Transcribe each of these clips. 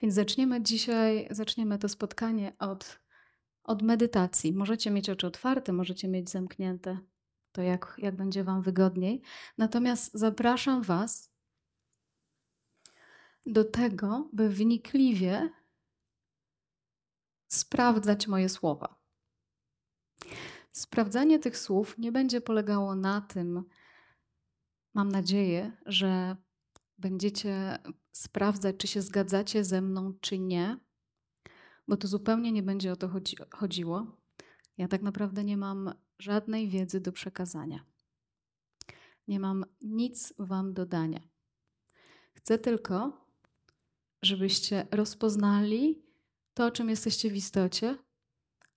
Więc zaczniemy dzisiaj, zaczniemy to spotkanie od, od medytacji. Możecie mieć oczy otwarte, możecie mieć zamknięte, to jak, jak będzie Wam wygodniej. Natomiast zapraszam Was do tego, by wnikliwie sprawdzać moje słowa. Sprawdzanie tych słów nie będzie polegało na tym, mam nadzieję, że będziecie sprawdzać, czy się zgadzacie ze mną, czy nie, bo to zupełnie nie będzie o to chodzi chodziło. Ja tak naprawdę nie mam żadnej wiedzy do przekazania. Nie mam nic Wam do dania. Chcę tylko, żebyście rozpoznali to, czym jesteście w istocie,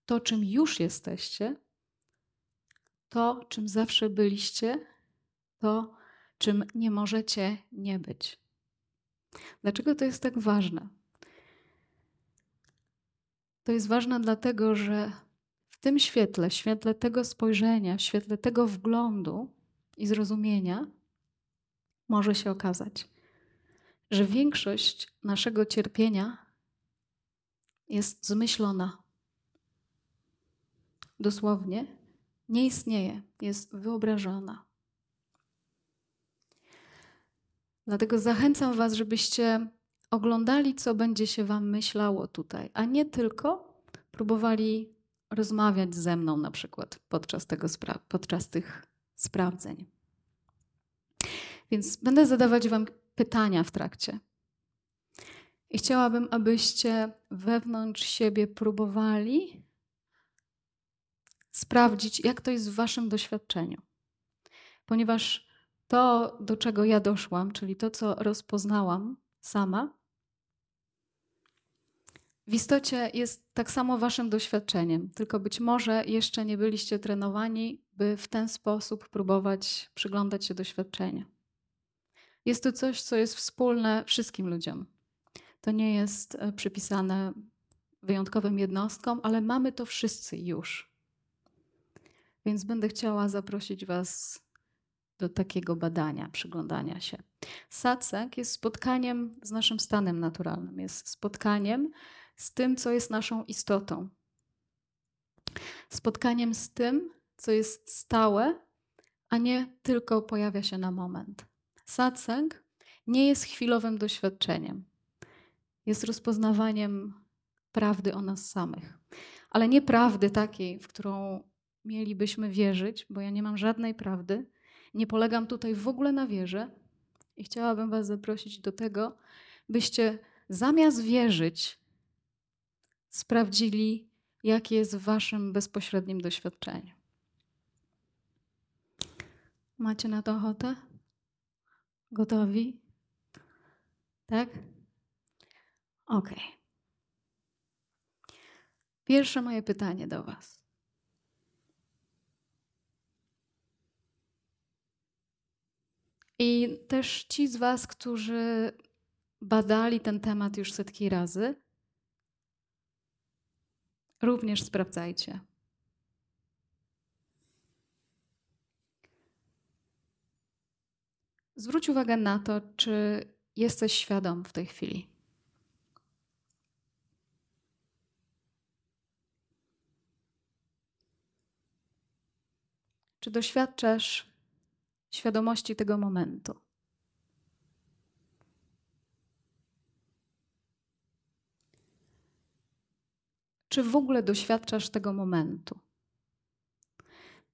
to, czym już jesteście, to, czym zawsze byliście, to, czym nie możecie nie być. Dlaczego to jest tak ważne? To jest ważne dlatego, że w tym świetle, świetle tego spojrzenia, świetle tego wglądu i zrozumienia, może się okazać, że większość naszego cierpienia jest zmyślona. Dosłownie nie istnieje, jest wyobrażona. Dlatego zachęcam Was, żebyście oglądali, co będzie się Wam myślało tutaj, a nie tylko próbowali rozmawiać ze mną na przykład podczas, tego podczas tych sprawdzeń. Więc będę zadawać Wam pytania w trakcie. I chciałabym, abyście wewnątrz siebie próbowali sprawdzić, jak to jest w Waszym doświadczeniu. Ponieważ to, do czego ja doszłam, czyli to, co rozpoznałam sama, w istocie jest tak samo waszym doświadczeniem, tylko być może jeszcze nie byliście trenowani, by w ten sposób próbować przyglądać się doświadczeniu. Jest to coś, co jest wspólne wszystkim ludziom. To nie jest e, przypisane wyjątkowym jednostkom, ale mamy to wszyscy już. Więc będę chciała zaprosić Was do takiego badania, przyglądania się. Satsang jest spotkaniem z naszym stanem naturalnym, jest spotkaniem z tym, co jest naszą istotą. Spotkaniem z tym, co jest stałe, a nie tylko pojawia się na moment. Satsang nie jest chwilowym doświadczeniem. Jest rozpoznawaniem prawdy o nas samych. Ale nie prawdy takiej, w którą mielibyśmy wierzyć, bo ja nie mam żadnej prawdy, nie polegam tutaj w ogóle na wierze i chciałabym Was zaprosić do tego, byście zamiast wierzyć, sprawdzili, jakie jest w Waszym bezpośrednim doświadczeniu. Macie na to ochotę? Gotowi? Tak? Ok. Pierwsze moje pytanie do Was. I też ci z Was, którzy badali ten temat już setki razy, również sprawdzajcie. Zwróć uwagę na to, czy jesteś świadom w tej chwili. Czy doświadczasz świadomości tego momentu. Czy w ogóle doświadczasz tego momentu?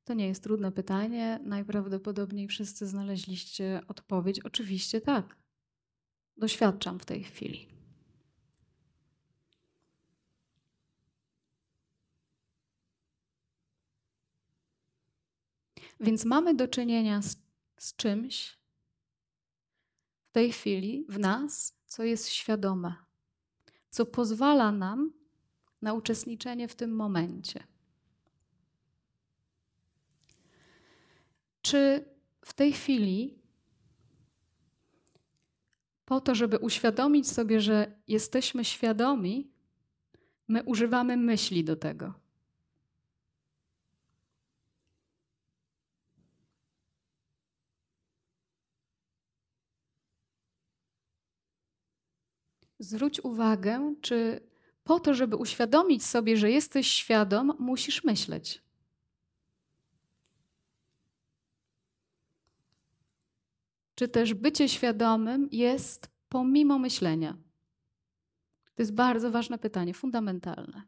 To nie jest trudne pytanie. Najprawdopodobniej wszyscy znaleźliście odpowiedź. Oczywiście tak. Doświadczam w tej chwili. Więc mamy do czynienia z z czymś w tej chwili w nas, co jest świadome, co pozwala nam na uczestniczenie w tym momencie. Czy w tej chwili, po to, żeby uświadomić sobie, że jesteśmy świadomi, my używamy myśli do tego? Zwróć uwagę, czy po to, żeby uświadomić sobie, że jesteś świadom, musisz myśleć. Czy też bycie świadomym jest pomimo myślenia? To jest bardzo ważne pytanie, fundamentalne.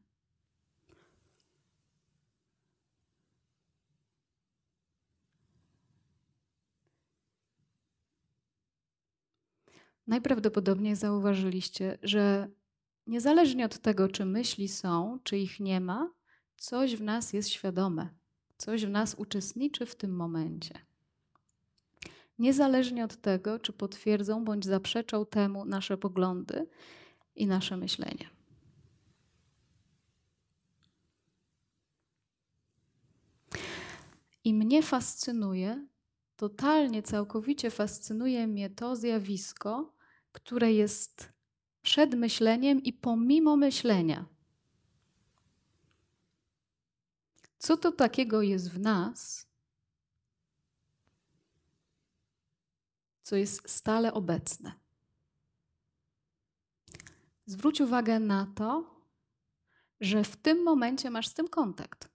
Najprawdopodobniej zauważyliście, że niezależnie od tego, czy myśli są, czy ich nie ma, coś w nas jest świadome, coś w nas uczestniczy w tym momencie. Niezależnie od tego, czy potwierdzą bądź zaprzeczą temu nasze poglądy i nasze myślenie. I mnie fascynuje, totalnie, całkowicie fascynuje mnie to zjawisko, które jest przed myśleniem i pomimo myślenia. Co to takiego jest w nas, co jest stale obecne? Zwróć uwagę na to, że w tym momencie masz z tym kontakt.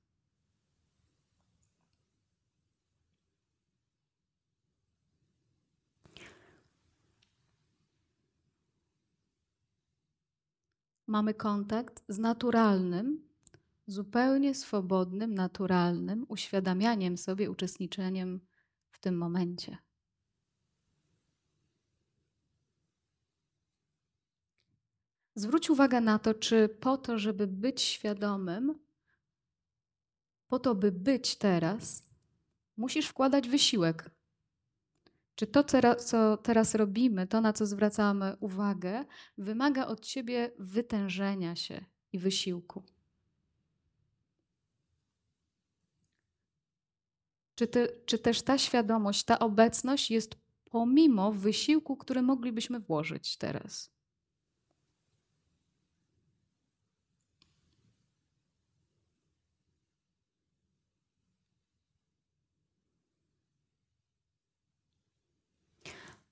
Mamy kontakt z naturalnym, zupełnie swobodnym, naturalnym uświadamianiem sobie, uczestniczeniem w tym momencie. Zwróć uwagę na to, czy po to, żeby być świadomym, po to, by być teraz, musisz wkładać wysiłek. Czy to, co teraz robimy, to na co zwracamy uwagę, wymaga od ciebie wytężenia się i wysiłku? Czy, ty, czy też ta świadomość, ta obecność jest pomimo wysiłku, który moglibyśmy włożyć teraz?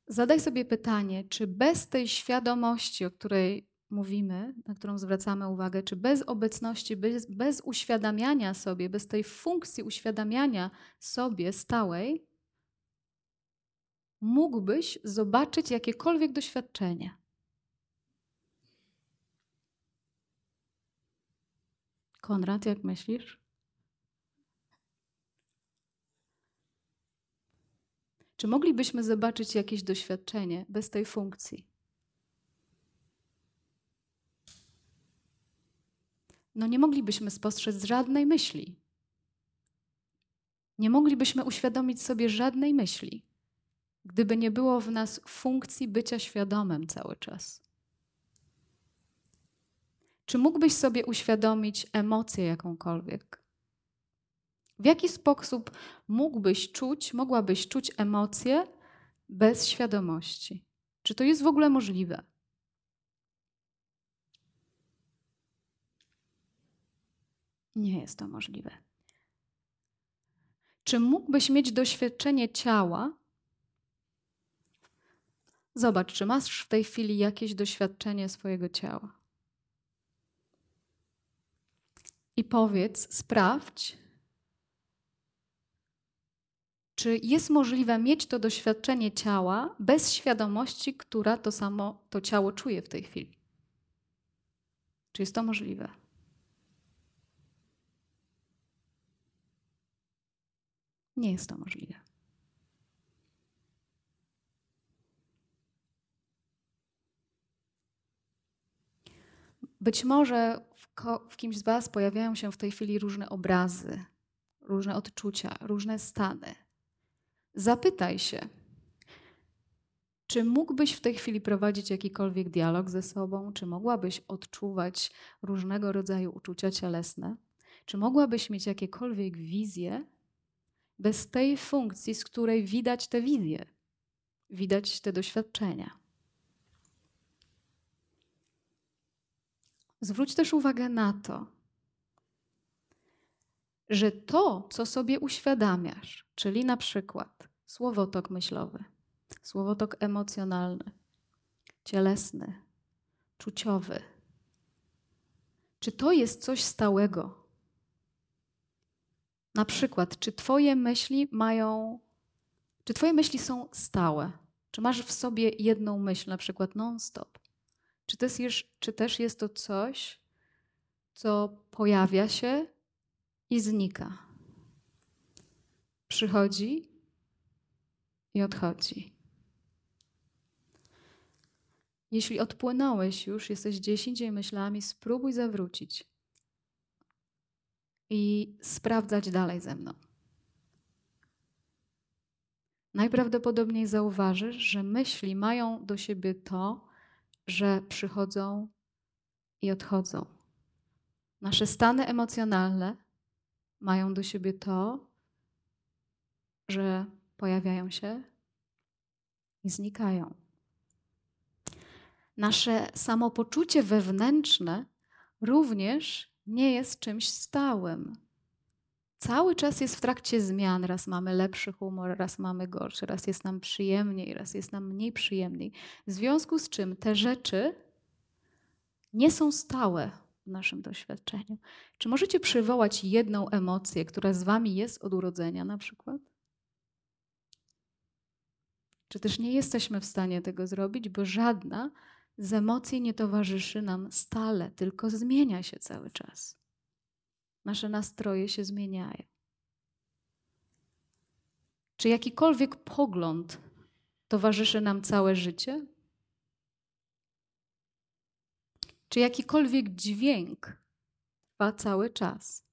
Zadaj sobie pytanie, czy bez tej świadomości, o której mówimy, na którą zwracamy uwagę, czy bez obecności, bez, bez uświadamiania sobie, bez tej funkcji uświadamiania sobie stałej, mógłbyś zobaczyć jakiekolwiek doświadczenie. Konrad, jak myślisz? Czy moglibyśmy zobaczyć jakieś doświadczenie bez tej funkcji? No nie moglibyśmy spostrzec żadnej myśli. Nie moglibyśmy uświadomić sobie żadnej myśli, gdyby nie było w nas funkcji bycia świadomym cały czas. Czy mógłbyś sobie uświadomić emocję jakąkolwiek? W jaki sposób mógłbyś czuć, mogłabyś czuć emocje bez świadomości? Czy to jest w ogóle możliwe? Nie jest to możliwe. Czy mógłbyś mieć doświadczenie ciała? Zobacz, czy masz w tej chwili jakieś doświadczenie swojego ciała. I powiedz, sprawdź, czy jest możliwe mieć to doświadczenie ciała bez świadomości, która to samo to ciało czuje w tej chwili? Czy jest to możliwe? Nie jest to możliwe. Być może w, kimś z Was pojawiają się w tej chwili różne obrazy, różne odczucia, różne stany. Zapytaj się, czy mógłbyś w tej chwili prowadzić jakikolwiek dialog ze sobą? Czy mogłabyś odczuwać różnego rodzaju uczucia cielesne? Czy mogłabyś mieć jakiekolwiek wizje bez tej funkcji, z której widać te wizje, widać te doświadczenia? Zwróć też uwagę na to, że to, co sobie uświadamiasz, czyli na przykład słowotok myślowy, słowotok emocjonalny, cielesny, czuciowy. Czy to jest coś stałego? Na przykład, czy Twoje myśli mają, czy Twoje myśli są stałe? Czy masz w sobie jedną myśl, na przykład non-stop? Czy też, jest, czy też jest to coś, co pojawia się i znika? Przychodzi i odchodzi. Jeśli odpłynąłeś już, jesteś gdzieś indziej myślami, spróbuj zawrócić i sprawdzać dalej ze mną. Najprawdopodobniej zauważysz, że myśli mają do siebie to, że przychodzą i odchodzą. Nasze stany emocjonalne mają do siebie to, że pojawiają się i znikają. Nasze samopoczucie wewnętrzne również nie jest czymś stałym. Cały czas jest w trakcie zmian. Raz mamy lepszy humor, raz mamy gorszy, raz jest nam przyjemniej, raz jest nam mniej przyjemniej. W związku z czym te rzeczy nie są stałe w naszym doświadczeniu. Czy możecie przywołać jedną emocję, która z wami jest od urodzenia na przykład? Czy też nie jesteśmy w stanie tego zrobić, bo żadna z emocji nie towarzyszy nam stale, tylko zmienia się cały czas. Nasze nastroje się zmieniają. Czy jakikolwiek pogląd towarzyszy nam całe życie? Czy jakikolwiek dźwięk trwa cały czas?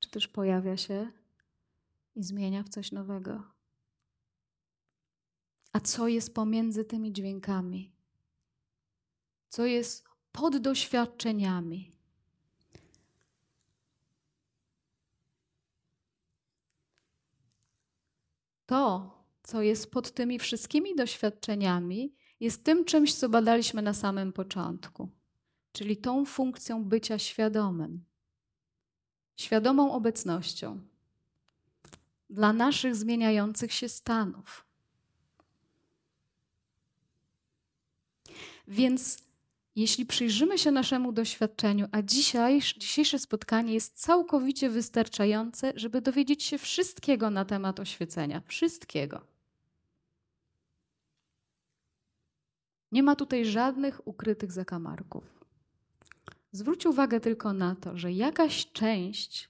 Czy też pojawia się i zmienia w coś nowego? A co jest pomiędzy tymi dźwiękami? Co jest pod doświadczeniami? To, co jest pod tymi wszystkimi doświadczeniami, jest tym czymś, co badaliśmy na samym początku, czyli tą funkcją bycia świadomym, świadomą obecnością dla naszych zmieniających się stanów. Więc jeśli przyjrzymy się naszemu doświadczeniu, a dzisiaj, dzisiejsze spotkanie jest całkowicie wystarczające, żeby dowiedzieć się wszystkiego na temat oświecenia. Wszystkiego. Nie ma tutaj żadnych ukrytych zakamarków. Zwróć uwagę tylko na to, że jakaś część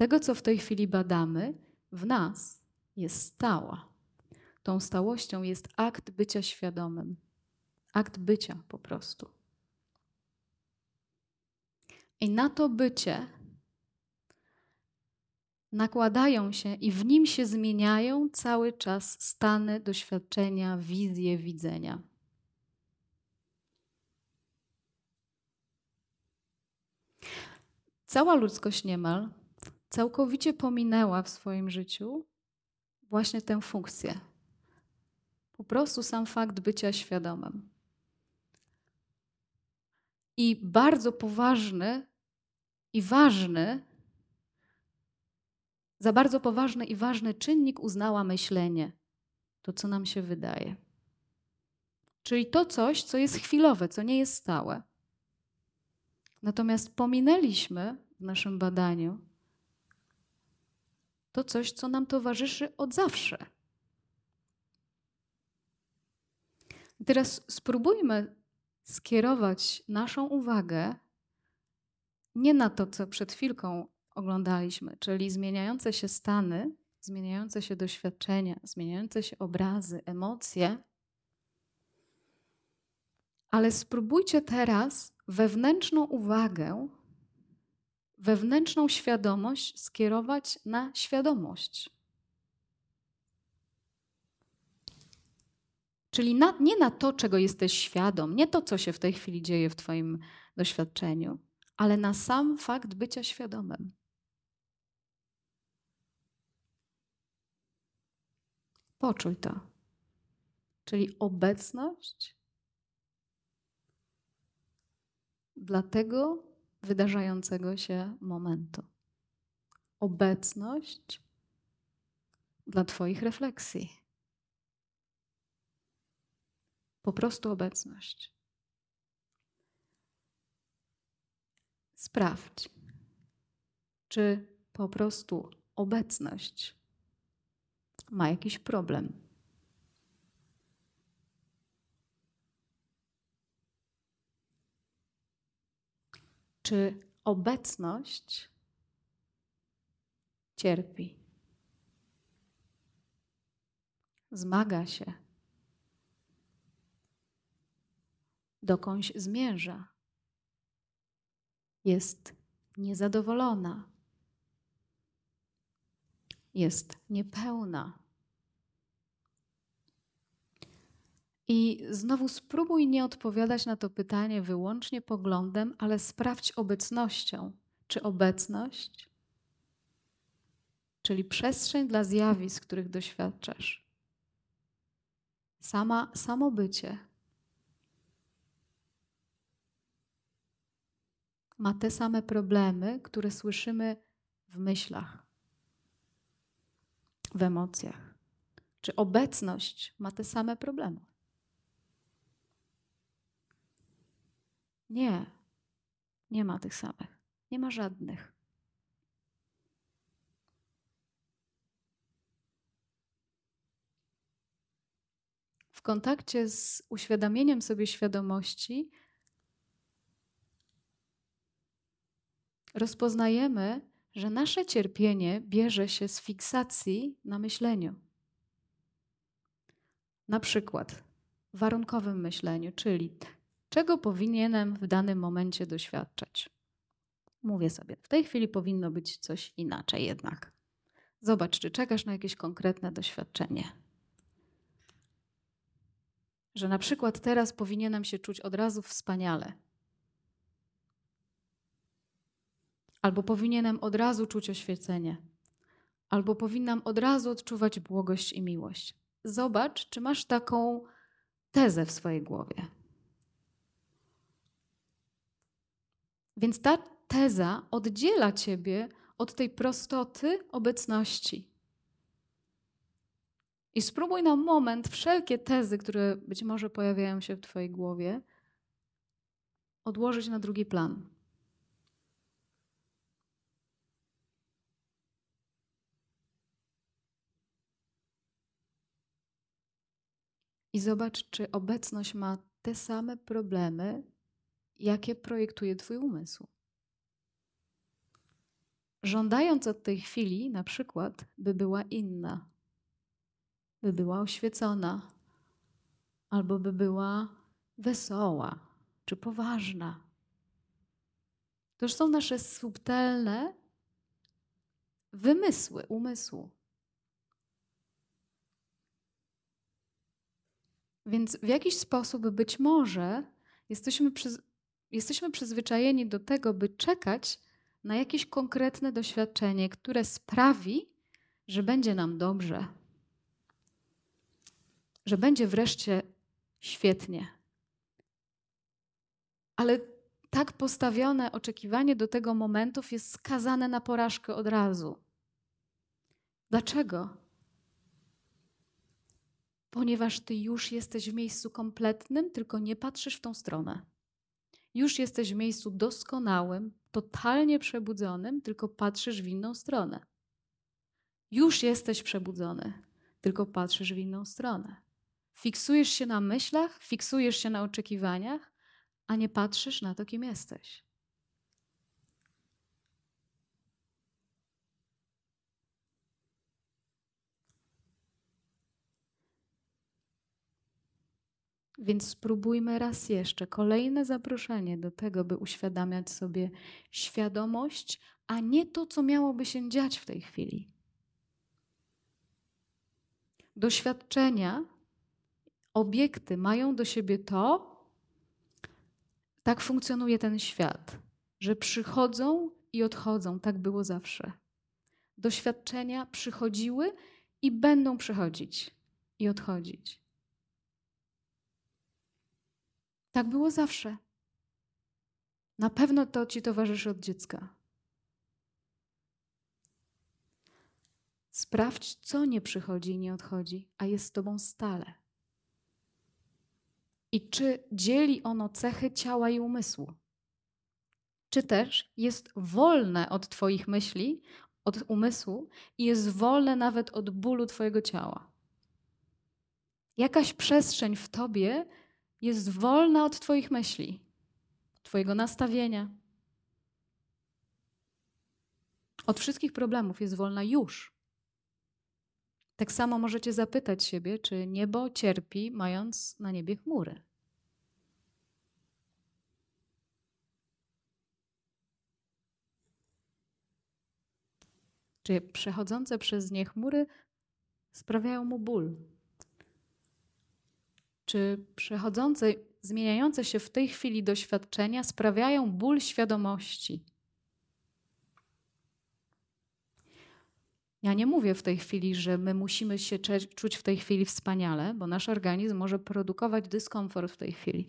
tego, co w tej chwili badamy, w nas jest stała. Tą stałością jest akt bycia świadomym. Akt bycia po prostu. I na to bycie nakładają się i w nim się zmieniają cały czas stany, doświadczenia, wizje, widzenia. Cała ludzkość niemal całkowicie pominęła w swoim życiu właśnie tę funkcję. Po prostu sam fakt bycia świadomym. I bardzo poważny i ważny, za bardzo poważny i ważny czynnik uznała myślenie, to co nam się wydaje. Czyli to coś, co jest chwilowe, co nie jest stałe. Natomiast pominęliśmy w naszym badaniu to coś, co nam towarzyszy od zawsze. Teraz spróbujmy skierować naszą uwagę nie na to, co przed chwilką oglądaliśmy, czyli zmieniające się stany, zmieniające się doświadczenia, zmieniające się obrazy, emocje, ale spróbujcie teraz wewnętrzną uwagę, wewnętrzną świadomość skierować na świadomość. Czyli na, nie na to, czego jesteś świadom, nie to, co się w tej chwili dzieje w Twoim doświadczeniu, ale na sam fakt bycia świadomym. Poczuj to. Czyli obecność dla tego wydarzającego się momentu. Obecność dla Twoich refleksji. Po prostu obecność. Sprawdź, czy po prostu obecność ma jakiś problem. Czy obecność cierpi, zmaga się, dokądś zmierza, jest niezadowolona, jest niepełna. I znowu spróbuj nie odpowiadać na to pytanie wyłącznie poglądem, ale sprawdź obecnością. Czy obecność, czyli przestrzeń dla zjawisk, których doświadczasz, sama, samo bycie, ma te same problemy, które słyszymy w myślach, w emocjach. Czy obecność ma te same problemy? Nie, nie ma tych samych. Nie ma żadnych. W kontakcie z uświadamieniem sobie świadomości rozpoznajemy, że nasze cierpienie bierze się z fiksacji na myśleniu. Na przykład warunkowym myśleniu, czyli czego powinienem w danym momencie doświadczać. Mówię sobie, w tej chwili powinno być coś inaczej jednak. Zobacz, czy czekasz na jakieś konkretne doświadczenie. Że na przykład teraz powinienem się czuć od razu wspaniale. Albo powinienem od razu czuć oświecenie. Albo powinnam od razu odczuwać błogość i miłość. Zobacz, czy masz taką tezę w swojej głowie. Więc ta teza oddziela ciebie od tej prostoty obecności. I spróbuj na moment wszelkie tezy, które być może pojawiają się w Twojej głowie, odłożyć na drugi plan. I zobacz, czy obecność ma te same problemy, jakie projektuje Twój umysł. Żądając od tej chwili, na przykład, by była inna, by była oświecona, albo by była wesoła czy poważna. To już są nasze subtelne wymysły umysłu. Więc w jakiś sposób być może jesteśmy jesteśmy przyzwyczajeni do tego, by czekać na jakieś konkretne doświadczenie, które sprawi, że będzie nam dobrze, że będzie wreszcie świetnie. Ale tak postawione oczekiwanie do tego momentów jest skazane na porażkę od razu. Dlaczego? Ponieważ ty już jesteś w miejscu kompletnym, tylko nie patrzysz w tą stronę. Już jesteś w miejscu doskonałym, totalnie przebudzonym, tylko patrzysz w inną stronę. Już jesteś przebudzony, tylko patrzysz w inną stronę. Fiksujesz się na myślach, fiksujesz się na oczekiwaniach, a nie patrzysz na to, kim jesteś. Więc spróbujmy raz jeszcze kolejne zaproszenie do tego, by uświadamiać sobie świadomość, a nie to, co miałoby się dziać w tej chwili. Doświadczenia, obiekty mają do siebie to, tak funkcjonuje ten świat, że przychodzą i odchodzą. Tak było zawsze. Doświadczenia przychodziły i będą przychodzić i odchodzić. Tak było zawsze. Na pewno to ci towarzyszy od dziecka. Sprawdź, co nie przychodzi i nie odchodzi, a jest z tobą stale. I czy dzieli ono cechy ciała i umysłu? Czy też jest wolne od Twoich myśli, od umysłu i jest wolne nawet od bólu Twojego ciała? Jakaś przestrzeń w Tobie jest wolna od Twoich myśli, Twojego nastawienia. Od wszystkich problemów jest wolna już. Tak samo możecie zapytać siebie, czy niebo cierpi, mając na niebie chmury. Czy przechodzące przez nie chmury sprawiają mu ból? Czy przechodzące, zmieniające się w tej chwili doświadczenia sprawiają ból świadomości? Ja nie mówię w tej chwili, że my musimy się czuć w tej chwili wspaniale, bo nasz organizm może produkować dyskomfort w tej chwili.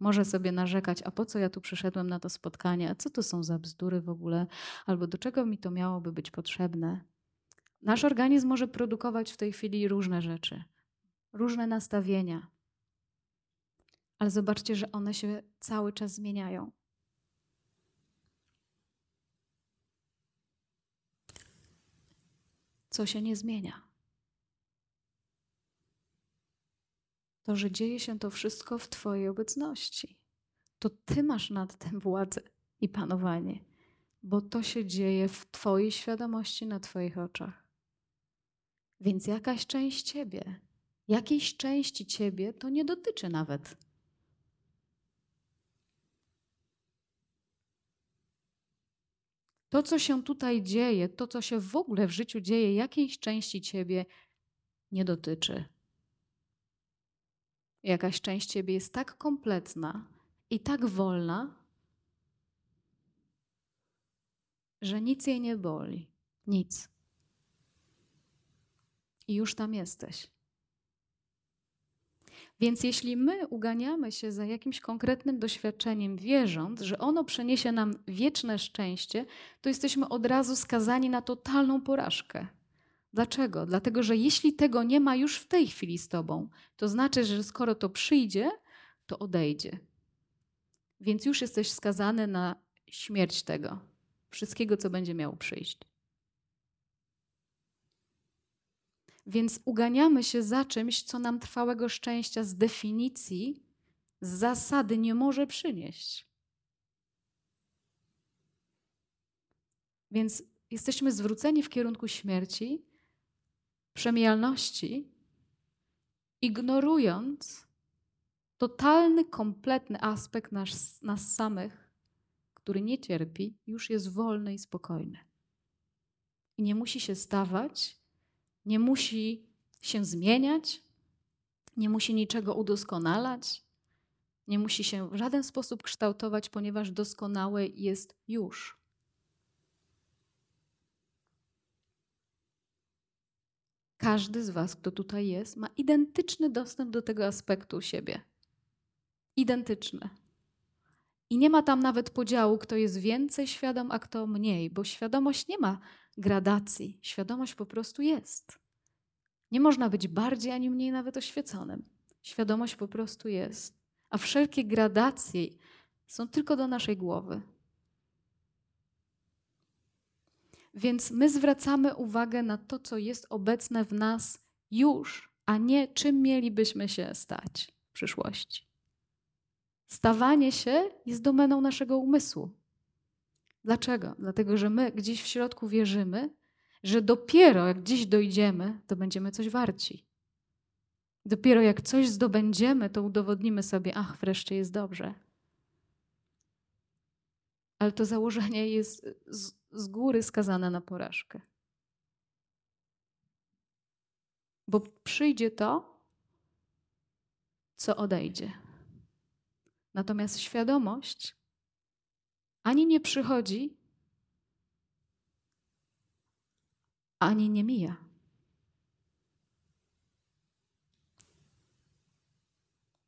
Może sobie narzekać, a po co ja tu przyszedłem na to spotkanie, a co to są za bzdury w ogóle, albo do czego mi to miałoby być potrzebne. Nasz organizm może produkować w tej chwili różne rzeczy, różne nastawienia, ale zobaczcie, że one się cały czas zmieniają. Co się nie zmienia? To, że dzieje się to wszystko w Twojej obecności. To Ty masz nad tym władzę i panowanie, bo to się dzieje w Twojej świadomości na Twoich oczach. Więc jakaś część Ciebie, jakiejś części Ciebie to nie dotyczy nawet. To, co się tutaj dzieje, to, co się w ogóle w życiu dzieje, jakiejś części ciebie nie dotyczy. Jakaś część ciebie jest tak kompletna i tak wolna, że nic jej nie boli. Nic. I już tam jesteś. Więc jeśli my uganiamy się za jakimś konkretnym doświadczeniem, wierząc, że ono przyniesie nam wieczne szczęście, to jesteśmy od razu skazani na totalną porażkę. Dlaczego? Dlatego, że jeśli tego nie ma już w tej chwili z tobą, to znaczy, że skoro to przyjdzie, to odejdzie. Więc już jesteś skazany na śmierć tego, wszystkiego, co będzie miało przyjść. Więc uganiamy się za czymś, co nam trwałego szczęścia z definicji, z zasady nie może przynieść. Więc jesteśmy zwróceni w kierunku śmierci, przemijalności, ignorując totalny, kompletny aspekt nas, nas samych, który nie cierpi, już jest wolny i spokojny. I nie musi się stawać nie musi się zmieniać, nie musi niczego udoskonalać, nie musi się w żaden sposób kształtować, ponieważ doskonałe jest już. Każdy z Was, kto tutaj jest, ma identyczny dostęp do tego aspektu siebie. Identyczny. I nie ma tam nawet podziału, kto jest więcej świadom, a kto mniej, bo świadomość nie ma gradacji. Świadomość po prostu jest. Nie można być bardziej ani mniej nawet oświeconym. Świadomość po prostu jest. A wszelkie gradacje są tylko do naszej głowy. Więc my zwracamy uwagę na to, co jest obecne w nas już, a nie czym mielibyśmy się stać w przyszłości. Stawanie się jest domeną naszego umysłu. Dlaczego? Dlatego, że my gdzieś w środku wierzymy, że dopiero jak gdzieś dojdziemy, to będziemy coś warci. Dopiero jak coś zdobędziemy, to udowodnimy sobie, ach, wreszcie jest dobrze. Ale to założenie jest z, z góry skazane na porażkę. Bo przyjdzie to, co odejdzie. Natomiast świadomość ani nie przychodzi, ani nie mija.